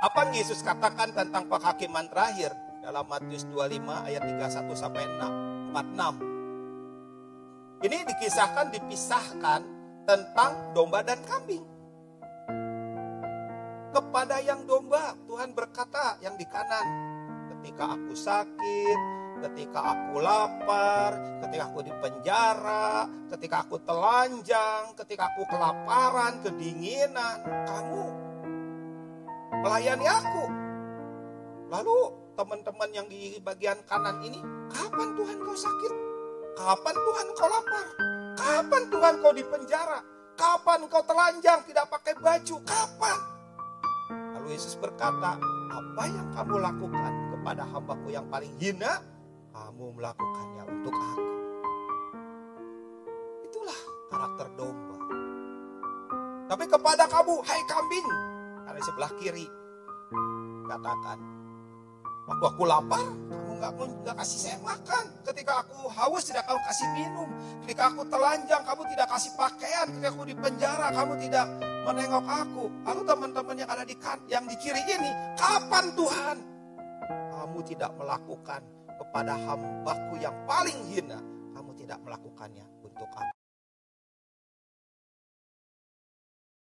Apa yang Yesus katakan tentang penghakiman terakhir dalam Matius 25 ayat 31 sampai 6, 46. Ini dikisahkan dipisahkan tentang domba dan kambing. Kepada yang domba, Tuhan berkata yang di kanan, ketika aku sakit, ketika aku lapar, ketika aku di penjara, ketika aku telanjang, ketika aku kelaparan, kedinginan, kamu melayani aku. Lalu teman-teman yang di bagian kanan ini, kapan Tuhan kau sakit? Kapan Tuhan kau lapar? Kapan Tuhan kau di penjara? Kapan kau telanjang tidak pakai baju? Kapan? Lalu Yesus berkata, apa yang kamu lakukan kepada hambaku yang paling hina, kamu melakukannya untuk aku. Itulah karakter domba. Tapi kepada kamu, hai kambing, dari sebelah kiri, katakan, waktu aku lapar, kamu nggak nggak kasih saya makan. Ketika aku haus, tidak kamu kasih minum. Ketika aku telanjang, kamu tidak kasih pakaian. Ketika aku di penjara, kamu tidak menengok aku. Lalu teman-teman yang ada di kan, yang di kiri ini, kapan Tuhan? Kamu tidak melakukan kepada hambaku yang paling hina, kamu tidak melakukannya untuk aku.